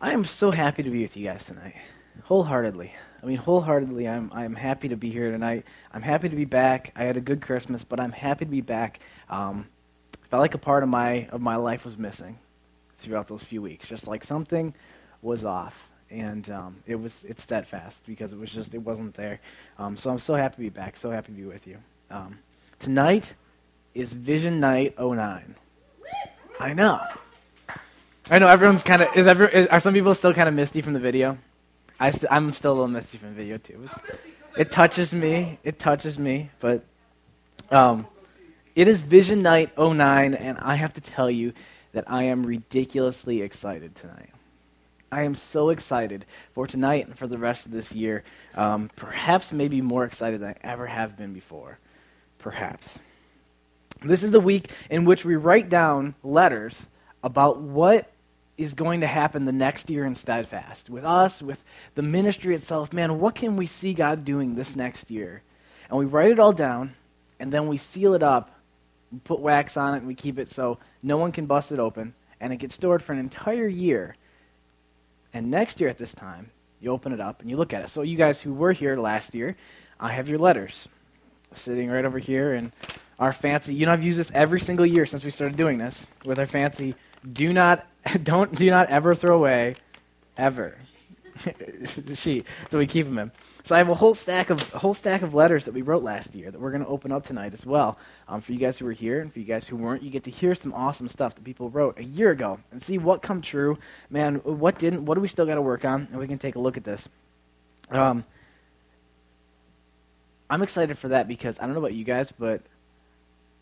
I am so happy to be with you guys tonight, wholeheartedly. I mean, wholeheartedly, I'm I'm happy to be here tonight. I'm happy to be back. I had a good Christmas, but I'm happy to be back. Um, felt like a part of my of my life was missing throughout those few weeks. Just like something was off, and um, it was it's steadfast because it was just it wasn't there. Um, so I'm so happy to be back. So happy to be with you. Um, tonight is Vision Night 09. I know. I know everyone's kind of is, every, is are some people still kind of misty from the video? I st- I'm still a little misty from the video too. It, it touches me. It touches me, but um, it is Vision Night 09, and I have to tell you that I am ridiculously excited tonight. I am so excited for tonight and for the rest of this year. Um, perhaps maybe more excited than I ever have been before. Perhaps. This is the week in which we write down letters about what is going to happen the next year in Steadfast. With us, with the ministry itself, man, what can we see God doing this next year? And we write it all down, and then we seal it up, we put wax on it, and we keep it so no one can bust it open, and it gets stored for an entire year. And next year at this time, you open it up and you look at it. So, you guys who were here last year, I have your letters sitting right over here, and our fancy, you know, I've used this every single year since we started doing this with our fancy do not don't do not ever throw away ever sheet. So we keep them in. So I have a whole stack of whole stack of letters that we wrote last year that we're going to open up tonight as well. Um, for you guys who were here and for you guys who weren't, you get to hear some awesome stuff that people wrote a year ago and see what come true. Man, what didn't? What do we still got to work on? And we can take a look at this. Um, I'm excited for that because I don't know about you guys, but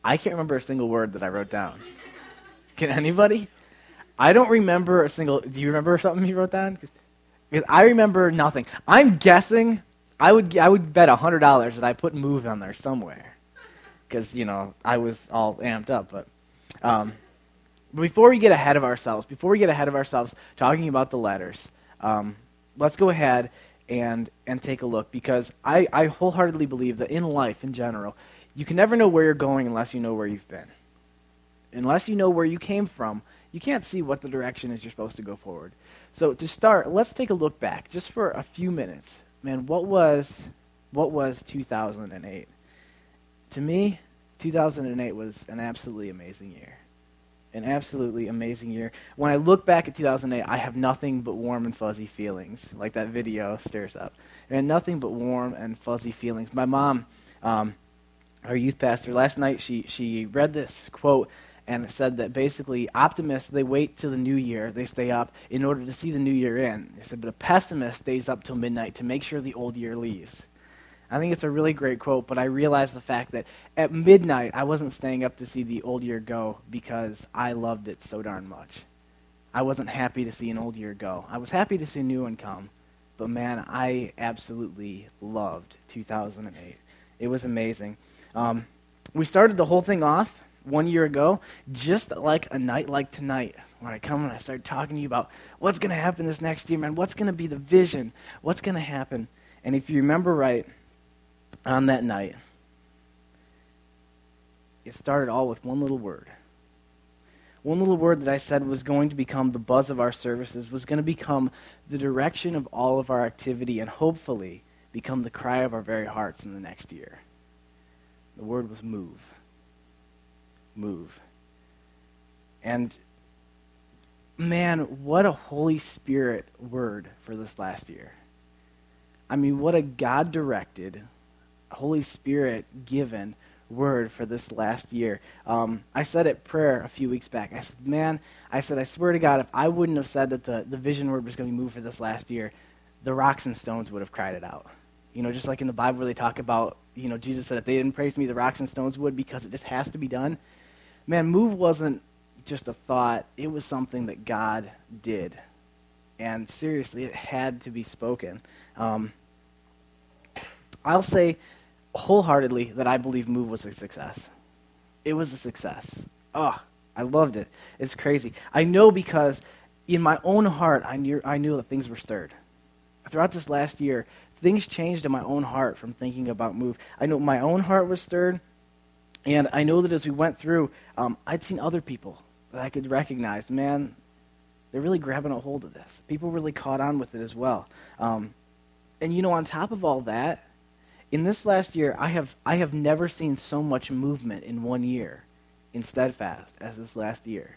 I can't remember a single word that I wrote down. Can anybody? I don't remember a single. Do you remember something you wrote down? Because I remember nothing. I'm guessing. I would I would bet hundred dollars that I put move on there somewhere, because you know I was all amped up. But um, before we get ahead of ourselves, before we get ahead of ourselves talking about the letters, um, let's go ahead and and take a look because I, I wholeheartedly believe that in life in general, you can never know where you're going unless you know where you've been. Unless you know where you came from, you can't see what the direction is you're supposed to go forward. So to start, let's take a look back just for a few minutes. Man, what was what was 2008? To me, 2008 was an absolutely amazing year. An absolutely amazing year. When I look back at 2008, I have nothing but warm and fuzzy feelings, like that video stirs up. And nothing but warm and fuzzy feelings. My mom, um, our youth pastor, last night she, she read this quote and said that basically optimists they wait till the new year they stay up in order to see the new year in. They said but a pessimist stays up till midnight to make sure the old year leaves. I think it's a really great quote but i realized the fact that at midnight i wasn't staying up to see the old year go because i loved it so darn much. I wasn't happy to see an old year go. I was happy to see a new one come but man i absolutely loved 2008 it was amazing. Um, we started the whole thing off one year ago, just like a night like tonight, when I come and I start talking to you about what's going to happen this next year, man, what's going to be the vision, what's going to happen. And if you remember right, on that night, it started all with one little word. One little word that I said was going to become the buzz of our services, was going to become the direction of all of our activity, and hopefully become the cry of our very hearts in the next year. The word was move move. And man, what a Holy Spirit word for this last year. I mean, what a God directed, Holy Spirit given word for this last year. Um, I said at prayer a few weeks back. I said, man, I said, I swear to God, if I wouldn't have said that the, the vision word was going to be moved for this last year, the rocks and stones would have cried it out. You know, just like in the Bible where they talk about, you know, Jesus said, if they didn't praise me, the rocks and stones would because it just has to be done man, move wasn't just a thought, it was something that God did. And seriously, it had to be spoken. Um, I'll say wholeheartedly that I believe Move was a success. It was a success. Oh, I loved it. It's crazy. I know because in my own heart, I knew, I knew that things were stirred. Throughout this last year, things changed in my own heart from thinking about Move. I know my own heart was stirred. And I know that as we went through, um, I'd seen other people that I could recognize. Man, they're really grabbing a hold of this. People really caught on with it as well. Um, and you know, on top of all that, in this last year, I have I have never seen so much movement in one year in Steadfast as this last year.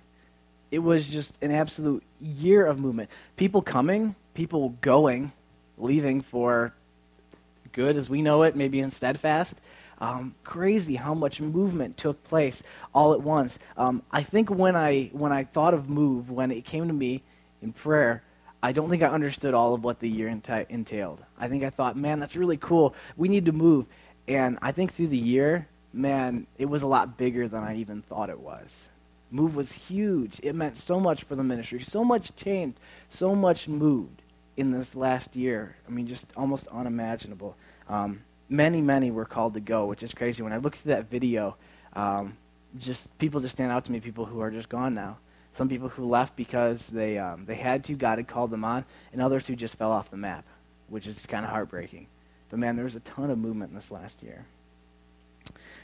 It was just an absolute year of movement. People coming, people going, leaving for good as we know it, maybe in Steadfast. Um, crazy how much movement took place all at once. Um, I think when I when I thought of move, when it came to me in prayer, I don't think I understood all of what the year entailed. I think I thought, man, that's really cool. We need to move. And I think through the year, man, it was a lot bigger than I even thought it was. Move was huge. It meant so much for the ministry. So much changed. So much moved in this last year. I mean, just almost unimaginable. Um, many, many were called to go, which is crazy. When I look through that video, um, just people just stand out to me. People who are just gone now. Some people who left because they um, they had to, God had called them on, and others who just fell off the map, which is kind of heartbreaking. But man, there was a ton of movement in this last year.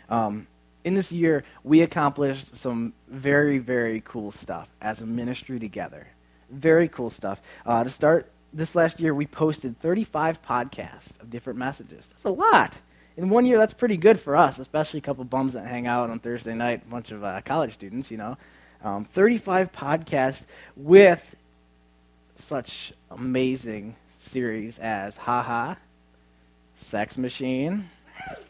Um, in this year, we accomplished some very, very cool stuff as a ministry together. Very cool stuff. Uh, to start, this last year, we posted 35 podcasts of different messages. That's a lot. In one year, that's pretty good for us, especially a couple bums that hang out on Thursday night, a bunch of uh, college students, you know. Um, 35 podcasts with such amazing series as Haha, Sex Machine.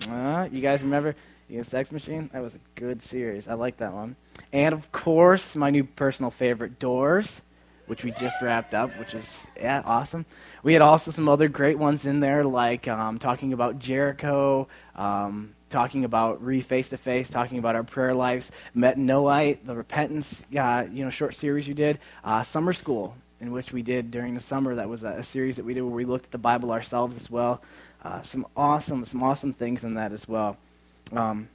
Uh, you guys remember you know, Sex Machine? That was a good series. I like that one. And of course, my new personal favorite, Doors which we just wrapped up, which is yeah awesome. We had also some other great ones in there, like um, talking about Jericho, um, talking about re face to face, talking about our prayer lives, metanoite, the repentance, uh, you know, short series you did, uh, summer school, in which we did during the summer. That was a, a, series that we did where we looked at the Bible ourselves as well. Uh, some awesome, some awesome things in that as well. Um,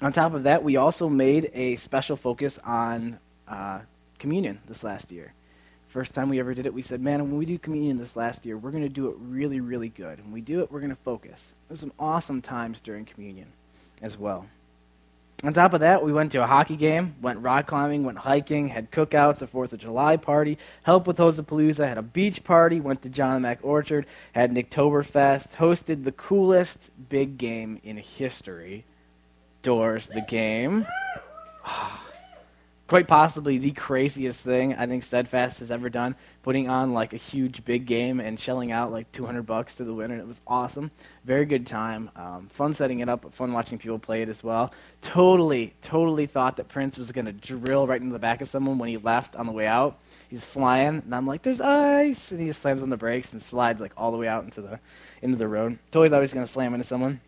on top of that, we also made a special focus on uh, communion this last year. First time we ever did it, we said, man, when we do communion this last year, we're going to do it really, really good. When we do it, we're going to focus. There's some awesome times during communion as well. On top of that, we went to a hockey game, went rock climbing, went hiking, had cookouts, a 4th of July party, helped with Hosapalooza, had a beach party, went to John Mac Orchard, had an Oktoberfest, hosted the coolest big game in history, Doors the Game. Ah. Quite possibly the craziest thing I think Steadfast has ever done, putting on like a huge big game and shelling out like 200 bucks to the winner. It was awesome. Very good time. Um, fun setting it up, fun watching people play it as well. Totally, totally thought that Prince was going to drill right into the back of someone when he left on the way out. He's flying, and I'm like, "There's ice!" And he just slams on the brakes and slides like all the way out into the into the road. Totally thought he was going to slam into someone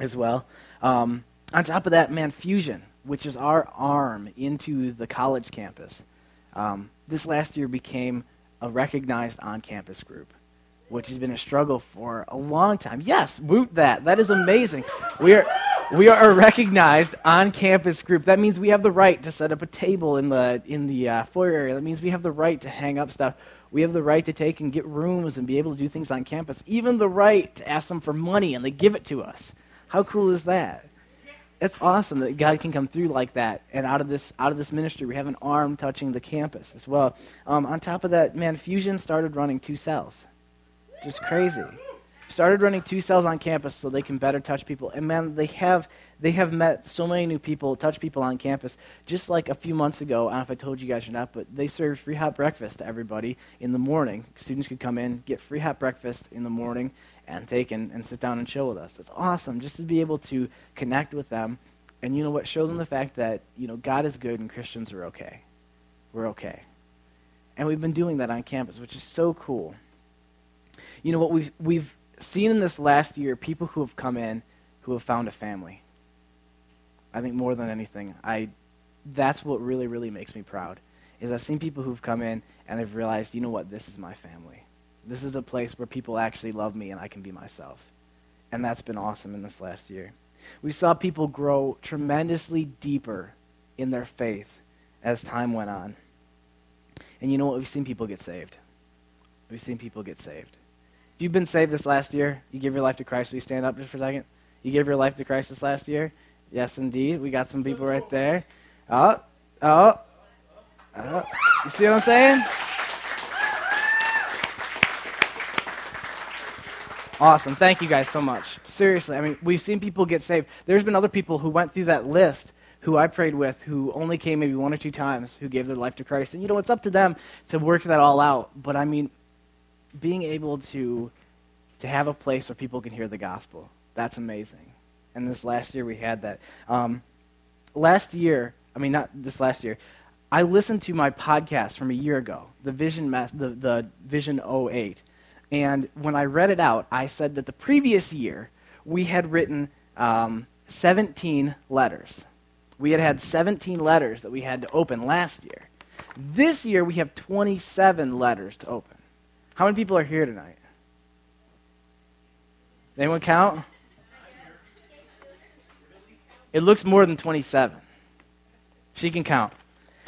as well. Um, on top of that, man, Fusion which is our arm into the college campus, um, this last year became a recognized on campus group, which has been a struggle for a long time. Yes, woot that. That is amazing. We are. We are a recognized on-campus group. That means we have the right to set up a table in the in the uh, foyer area. That means we have the right to hang up stuff. We have the right to take and get rooms and be able to do things on campus. Even the right to ask them for money and they give it to us. How cool is that? It's awesome that God can come through like that. And out of this out of this ministry, we have an arm touching the campus as well. Um, on top of that, man, Fusion started running two cells. Just crazy. Started running two cells on campus so they can better touch people. And man, they have they have met so many new people, touch people on campus. Just like a few months ago, I don't know if I told you guys or not, but they served free hot breakfast to everybody in the morning. Students could come in, get free hot breakfast in the morning, and take and, and sit down and chill with us. It's awesome just to be able to connect with them and you know what? Show them the fact that, you know, God is good and Christians are okay. We're okay. And we've been doing that on campus, which is so cool. You know what we've we've seen in this last year people who have come in who have found a family. I think more than anything, I that's what really, really makes me proud. Is I've seen people who've come in and they've realized, you know what, this is my family. This is a place where people actually love me and I can be myself. And that's been awesome in this last year. We saw people grow tremendously deeper in their faith as time went on. And you know what? We've seen people get saved. We've seen people get saved. If you've been saved this last year, you give your life to Christ. Will you stand up just for a second? You gave your life to Christ this last year? Yes, indeed. We got some people right there. Oh, oh. Uh, you see what I'm saying? Awesome. Thank you guys so much. Seriously, I mean, we've seen people get saved. There's been other people who went through that list who I prayed with who only came maybe one or two times who gave their life to Christ. And you know, it's up to them to work that all out. But I mean, being able to to have a place where people can hear the gospel, that's amazing. And this last year we had that. Um, last year, I mean, not this last year, I listened to my podcast from a year ago, the Vision, Mas- the, the Vision 08. And when I read it out, I said that the previous year we had written um, 17 letters. We had had 17 letters that we had to open last year. This year we have 27 letters to open. How many people are here tonight? Anyone count? It looks more than 27. She can count.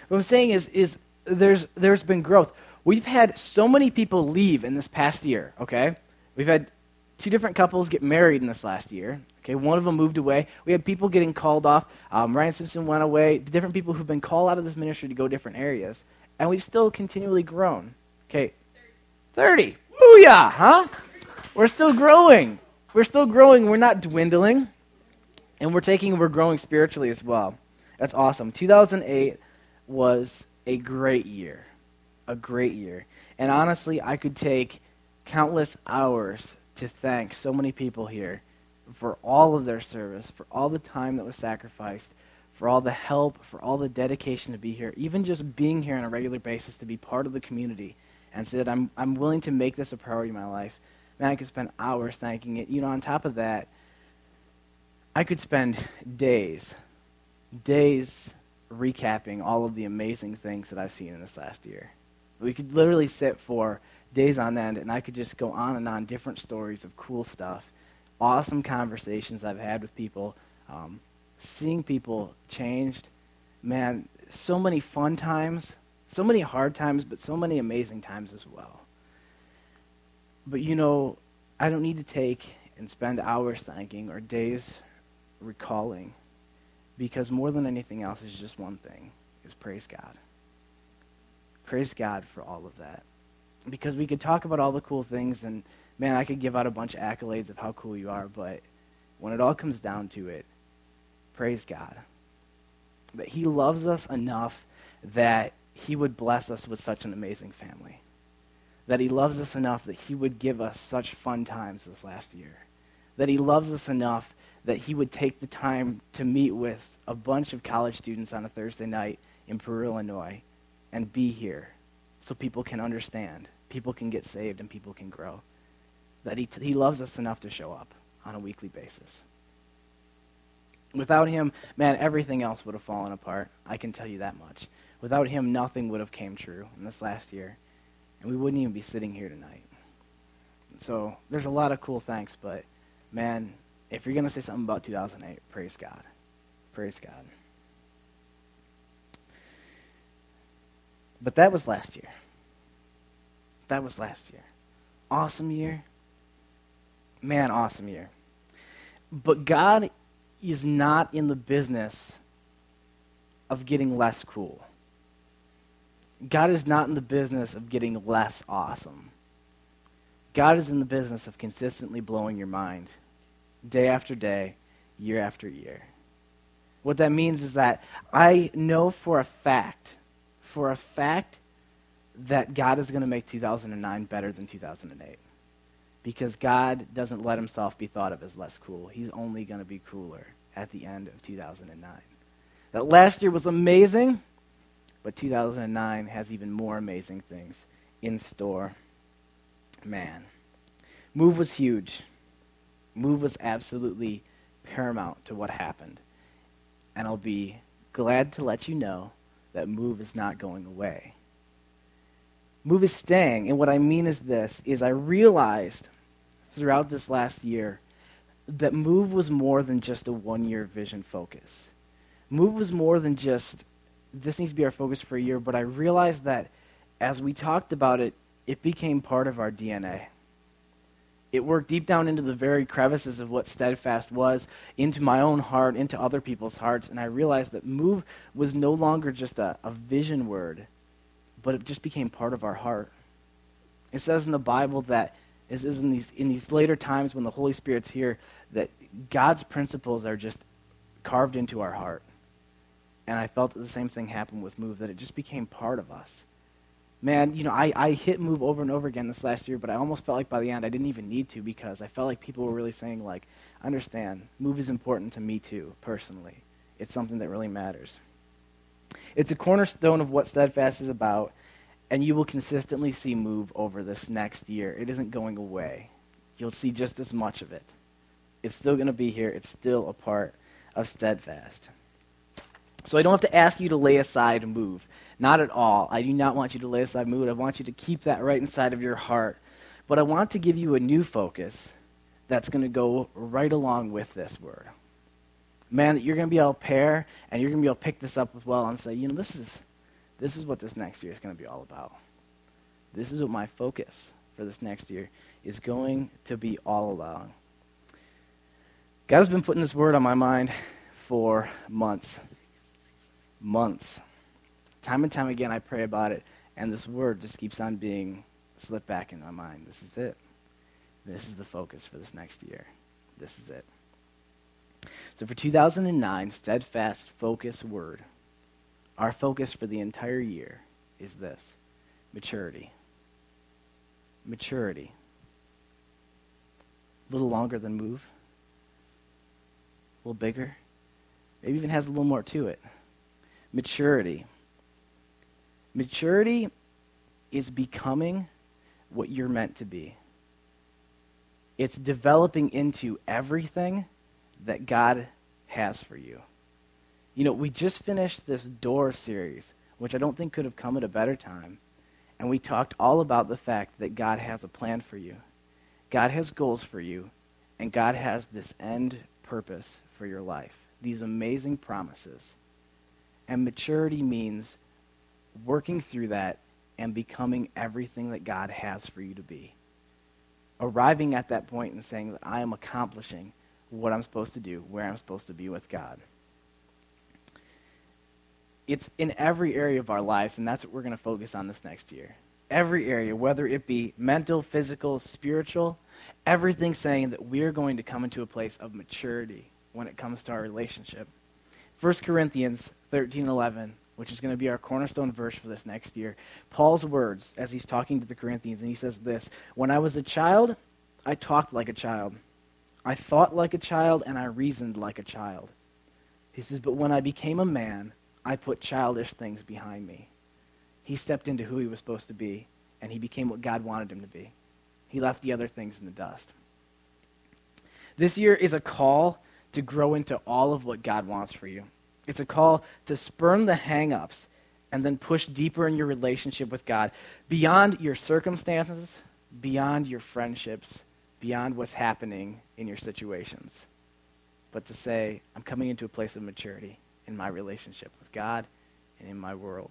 What I'm saying is, is there's, there's been growth. We've had so many people leave in this past year, okay? We've had two different couples get married in this last year. Okay, one of them moved away. We had people getting called off. Um, Ryan Simpson went away. Different people who've been called out of this ministry to go different areas. And we've still continually grown. Okay, 30. Booyah, huh? We're still growing. We're still growing. We're not dwindling. And we're taking, we're growing spiritually as well. That's awesome. 2008 was a great year. A great year. And honestly, I could take countless hours to thank so many people here for all of their service, for all the time that was sacrificed, for all the help, for all the dedication to be here, even just being here on a regular basis to be part of the community and say that I'm, I'm willing to make this a priority in my life. Man, I could spend hours thanking it. You know, on top of that, I could spend days, days recapping all of the amazing things that I've seen in this last year. We could literally sit for days on end, and I could just go on and on different stories of cool stuff, awesome conversations I've had with people, um, seeing people changed. Man, so many fun times, so many hard times, but so many amazing times as well. But you know, I don't need to take and spend hours thanking or days recalling because more than anything else is just one thing is praise God. Praise God for all of that. Because we could talk about all the cool things and man, I could give out a bunch of accolades of how cool you are, but when it all comes down to it, praise God. That he loves us enough that he would bless us with such an amazing family. That he loves us enough that he would give us such fun times this last year. That he loves us enough that he would take the time to meet with a bunch of college students on a Thursday night in Peru, Illinois, and be here so people can understand, people can get saved, and people can grow. That he, t- he loves us enough to show up on a weekly basis. Without him, man, everything else would have fallen apart. I can tell you that much. Without him, nothing would have came true in this last year, and we wouldn't even be sitting here tonight. So there's a lot of cool thanks, but man, if you're going to say something about 2008, praise God. Praise God. But that was last year. That was last year. Awesome year. Man, awesome year. But God is not in the business of getting less cool. God is not in the business of getting less awesome. God is in the business of consistently blowing your mind day after day, year after year. What that means is that I know for a fact, for a fact, that God is going to make 2009 better than 2008. Because God doesn't let himself be thought of as less cool. He's only going to be cooler at the end of 2009. That last year was amazing, but 2009 has even more amazing things in store. Man. Move was huge. Move was absolutely paramount to what happened. And I'll be glad to let you know that Move is not going away. Move is staying. And what I mean is this is I realized throughout this last year that Move was more than just a one-year vision focus. Move was more than just this needs to be our focus for a year, but I realized that as we talked about it, it became part of our DNA it worked deep down into the very crevices of what steadfast was, into my own heart, into other people's hearts, and I realized that move was no longer just a, a vision word, but it just became part of our heart. It says in the Bible that is, in these in these later times when the Holy Spirit's here that God's principles are just carved into our heart. And I felt that the same thing happened with Move, that it just became part of us. Man, you know, I, I hit Move over and over again this last year, but I almost felt like by the end I didn't even need to because I felt like people were really saying, like, understand, Move is important to me too, personally. It's something that really matters. It's a cornerstone of what Steadfast is about, and you will consistently see Move over this next year. It isn't going away. You'll see just as much of it. It's still going to be here. It's still a part of Steadfast. So I don't have to ask you to lay aside move. Not at all. I do not want you to lay aside mood. I want you to keep that right inside of your heart. But I want to give you a new focus that's going to go right along with this word. Man, that you're going to be able to pair and you're going to be able to pick this up as well and say, you know, this is, this is what this next year is going to be all about. This is what my focus for this next year is going to be all along. God has been putting this word on my mind for months. Months. Time and time again, I pray about it, and this word just keeps on being slipped back in my mind. This is it. This is the focus for this next year. This is it. So for 2009, steadfast focus word, our focus for the entire year is this maturity. Maturity. A little longer than move a little bigger, maybe even has a little more to it. Maturity. Maturity is becoming what you're meant to be. It's developing into everything that God has for you. You know, we just finished this door series, which I don't think could have come at a better time. And we talked all about the fact that God has a plan for you. God has goals for you. And God has this end purpose for your life, these amazing promises. And maturity means working through that and becoming everything that God has for you to be. Arriving at that point and saying that I am accomplishing what I'm supposed to do, where I'm supposed to be with God. It's in every area of our lives, and that's what we're going to focus on this next year. Every area, whether it be mental, physical, spiritual, everything saying that we're going to come into a place of maturity when it comes to our relationship. 1 Corinthians 13:11, which is going to be our cornerstone verse for this next year. Paul's words as he's talking to the Corinthians and he says this, "When I was a child, I talked like a child. I thought like a child and I reasoned like a child." He says, "But when I became a man, I put childish things behind me." He stepped into who he was supposed to be and he became what God wanted him to be. He left the other things in the dust. This year is a call to grow into all of what God wants for you. It's a call to spurn the hang-ups and then push deeper in your relationship with God beyond your circumstances, beyond your friendships, beyond what's happening in your situations. But to say, I'm coming into a place of maturity in my relationship with God and in my world.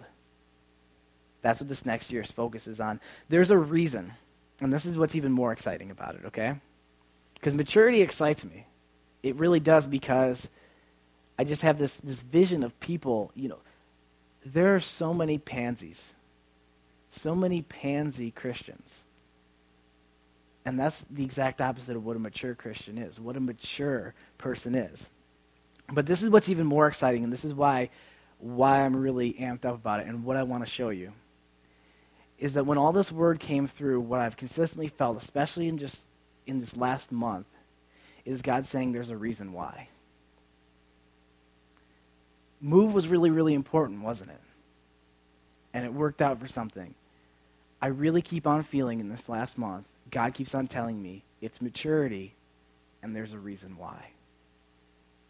That's what this next year's focus is on. There's a reason, and this is what's even more exciting about it, okay? Because maturity excites me. It really does because I just have this, this vision of people, you know, there are so many pansies, so many pansy Christians. And that's the exact opposite of what a mature Christian is, what a mature person is. But this is what's even more exciting, and this is why, why I'm really amped up about it and what I want to show you. Is that when all this word came through, what I've consistently felt, especially in just in this last month, is God saying there's a reason why. Move was really, really important, wasn't it? And it worked out for something. I really keep on feeling in this last month, God keeps on telling me it's maturity, and there's a reason why.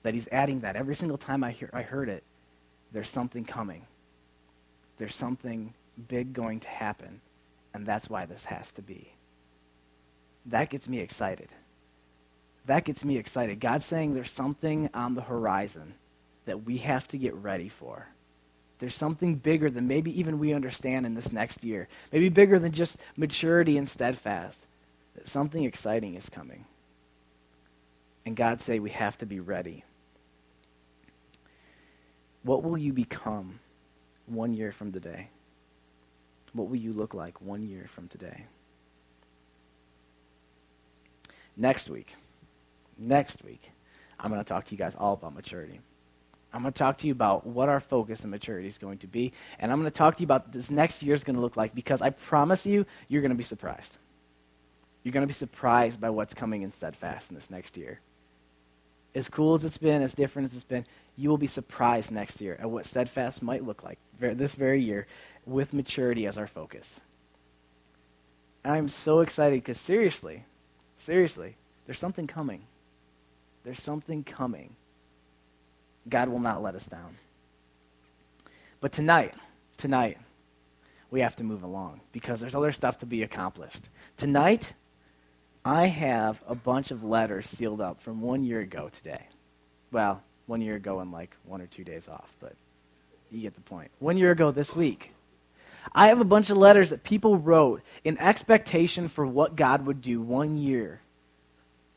That He's adding that. Every single time I, hear, I heard it, there's something coming. There's something big going to happen, and that's why this has to be. That gets me excited that gets me excited. God's saying there's something on the horizon that we have to get ready for. There's something bigger than maybe even we understand in this next year. Maybe bigger than just maturity and steadfast. That something exciting is coming. And God say we have to be ready. What will you become one year from today? What will you look like one year from today? Next week, next week, I'm going to talk to you guys all about maturity. I'm going to talk to you about what our focus and maturity is going to be. And I'm going to talk to you about this next year is going to look like because I promise you, you're going to be surprised. You're going to be surprised by what's coming in Steadfast in this next year. As cool as it's been, as different as it's been, you will be surprised next year at what Steadfast might look like this very year with maturity as our focus. And I'm so excited because seriously, seriously, there's something coming. There's something coming. God will not let us down. But tonight, tonight, we have to move along because there's other stuff to be accomplished. Tonight, I have a bunch of letters sealed up from one year ago today. Well, one year ago and like one or two days off, but you get the point. One year ago this week. I have a bunch of letters that people wrote in expectation for what God would do one year.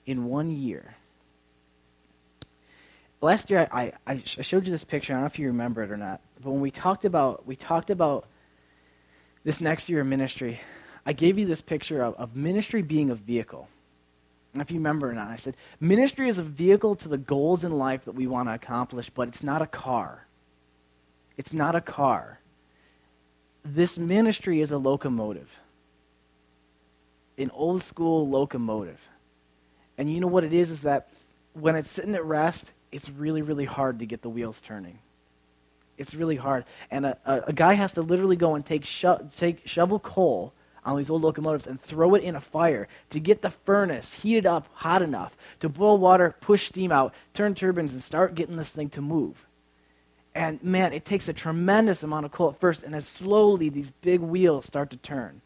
In one year. Last year, I, I, I showed you this picture. I don't know if you remember it or not. But when we talked about we talked about this next year of ministry, I gave you this picture of, of ministry being a vehicle. If you remember or not, I said ministry is a vehicle to the goals in life that we want to accomplish, but it's not a car. It's not a car. This ministry is a locomotive, an old school locomotive. And you know what it is? Is that when it's sitting at rest, it's really, really hard to get the wheels turning. It's really hard. And a, a, a guy has to literally go and take, sho- take shovel coal on these old locomotives and throw it in a fire to get the furnace heated up hot enough to boil water, push steam out, turn turbines, and start getting this thing to move. And man, it takes a tremendous amount of coal at first, and as slowly these big wheels start to turn.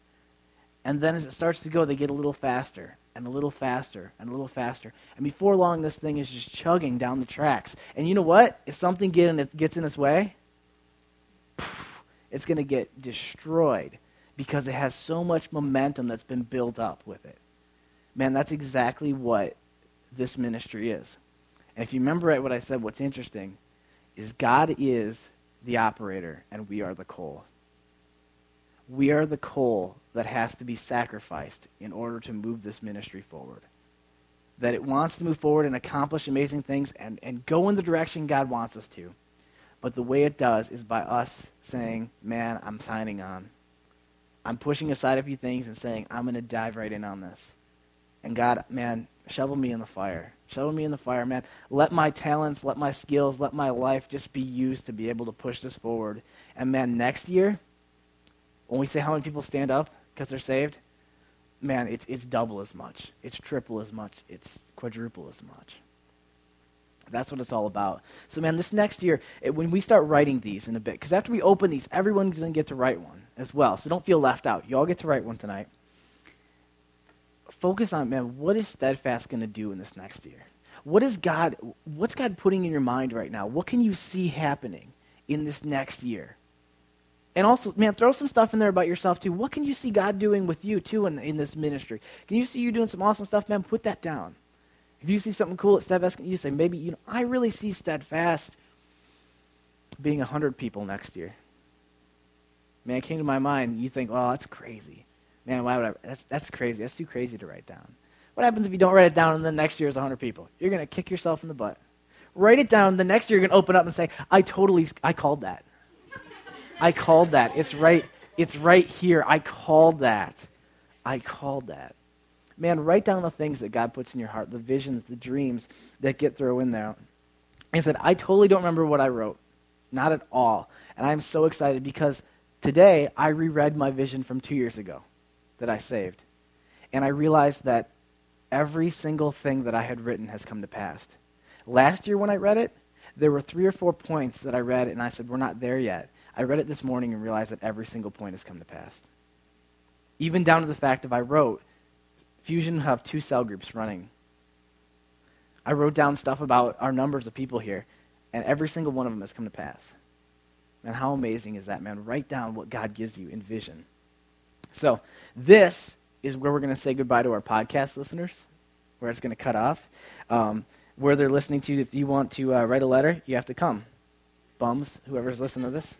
And then as it starts to go, they get a little faster and a little faster and a little faster. And before long, this thing is just chugging down the tracks. And you know what? If something get in gets in its way, it's going to get destroyed because it has so much momentum that's been built up with it. Man, that's exactly what this ministry is. And if you remember right what I said, what's interesting is God is the operator and we are the coal. We are the coal that has to be sacrificed in order to move this ministry forward. That it wants to move forward and accomplish amazing things and, and go in the direction God wants us to. But the way it does is by us saying, man, I'm signing on. I'm pushing aside a few things and saying, I'm going to dive right in on this. And God, man, shovel me in the fire. Shovel me in the fire, man. Let my talents, let my skills, let my life just be used to be able to push this forward. And man, next year, when we say how many people stand up because they're saved, man, it's, it's double as much. It's triple as much. It's quadruple as much. That's what it's all about. So, man, this next year, it, when we start writing these in a bit, because after we open these, everyone's going to get to write one as well. So don't feel left out. You all get to write one tonight. Focus on, man, what is Steadfast going to do in this next year? What is God, what's God putting in your mind right now? What can you see happening in this next year? And also, man, throw some stuff in there about yourself too. What can you see God doing with you too in, in this ministry? Can you see you doing some awesome stuff, man? Put that down. If you see something cool at Steadfast, you say, maybe, you know, I really see Steadfast being 100 people next year. Man, it came to my mind, you think, well, that's crazy. Man, why would I? That's, that's crazy. That's too crazy to write down. What happens if you don't write it down and then next year is 100 people? You're going to kick yourself in the butt. Write it down. The next year you're going to open up and say, I totally, I called that. I called that. It's right, it's right here. I called that. I called that. Man, write down the things that God puts in your heart, the visions, the dreams that get thrown in there. I said, I totally don't remember what I wrote. Not at all. And I'm so excited because today I reread my vision from two years ago that I saved. And I realized that every single thing that I had written has come to pass. Last year when I read it, there were three or four points that I read, and I said, We're not there yet. I read it this morning and realized that every single point has come to pass. Even down to the fact of I wrote, Fusion have two cell groups running. I wrote down stuff about our numbers of people here, and every single one of them has come to pass. And how amazing is that, man? Write down what God gives you in vision. So, this is where we're going to say goodbye to our podcast listeners, where it's going to cut off. Um, where they're listening to, if you want to uh, write a letter, you have to come. Bums, whoever's listening to this.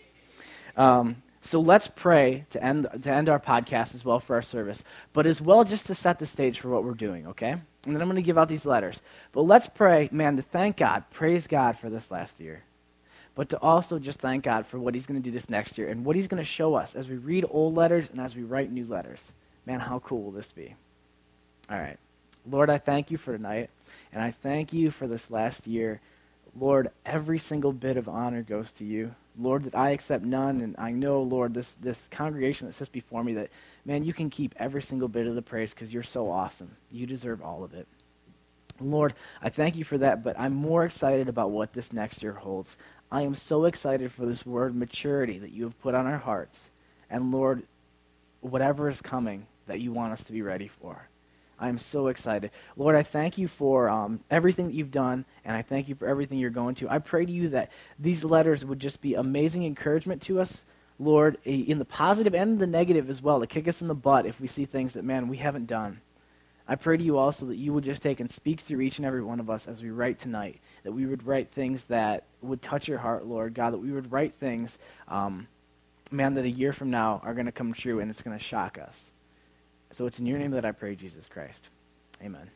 Um, So let's pray to end, to end our podcast as well for our service, but as well just to set the stage for what we're doing, okay? And then I'm going to give out these letters. But let's pray, man, to thank God, praise God for this last year, but to also just thank God for what He's going to do this next year and what He's going to show us as we read old letters and as we write new letters. Man, how cool will this be? All right. Lord, I thank you for tonight, and I thank you for this last year. Lord, every single bit of honor goes to you. Lord, that I accept none, and I know, Lord, this, this congregation that sits before me, that, man, you can keep every single bit of the praise because you're so awesome. You deserve all of it. Lord, I thank you for that, but I'm more excited about what this next year holds. I am so excited for this word maturity that you have put on our hearts. And Lord, whatever is coming that you want us to be ready for. I am so excited. Lord, I thank you for um, everything that you've done, and I thank you for everything you're going to. I pray to you that these letters would just be amazing encouragement to us, Lord, in the positive and the negative as well, to kick us in the butt if we see things that, man, we haven't done. I pray to you also that you would just take and speak through each and every one of us as we write tonight, that we would write things that would touch your heart, Lord God, that we would write things, um, man, that a year from now are going to come true and it's going to shock us. So it's in your name that I pray, Jesus Christ. Amen.